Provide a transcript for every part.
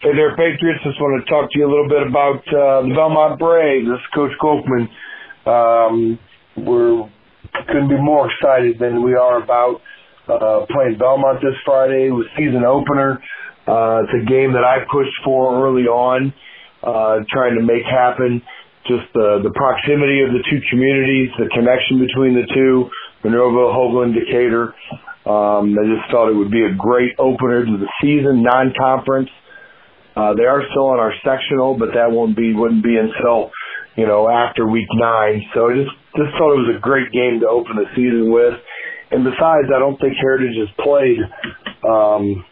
Hey there, Patriots. Just want to talk to you a little bit about uh, the Bellmont Braves. This is Coach Kolkman. Um, we're couldn't be more excited than we are about uh, playing Bellmont this Friday with season opener. Uh, it's a game that I pushed for early on, uh, trying to make happen. Just the the proximity of the two communities, the connection between the two, Monroeville, Hoagland, Decatur. Um, I just thought it would be a great opener to the season, non-conference. They are still on our sectional, but that won't be wouldn't be until you know after week nine. So I just just thought it was a great game to open the season with. And besides, I don't think Heritage has played um,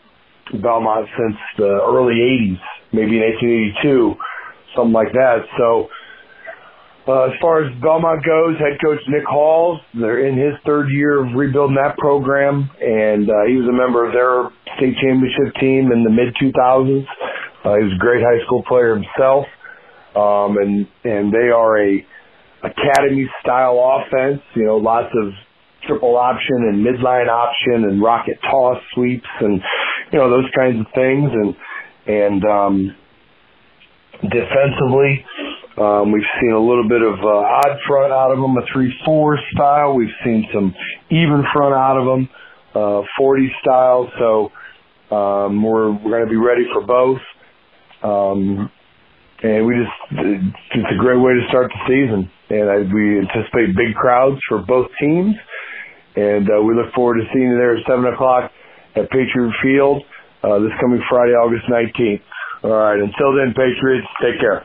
Bellmont since the early '80s, maybe in 1882, something like that. So. Uh, as far as Bellmont goes, head coach Nick Halls, they're in his third year of rebuilding that program, and uh, he was a member of their state championship team in the mid 2000s. Uh, a great high school player himself, um, and and they are a academy style offense. You know, lots of triple option and midline option and rocket toss sweeps and you know those kinds of things. And and um, defensively, um, we've seen a little bit of uh, odd front out of them, a three-four style. We've seen some even front out of them, uh, 40 style. So um, we're we're going to be ready for both. Um, and we just, it's a great way to start the season. And I, we anticipate big crowds for both teams. And uh, we look forward to seeing you there at 7 o'clock at Patriot Field uh, this coming Friday, August 19th. All right. Until then, Patriots, take care.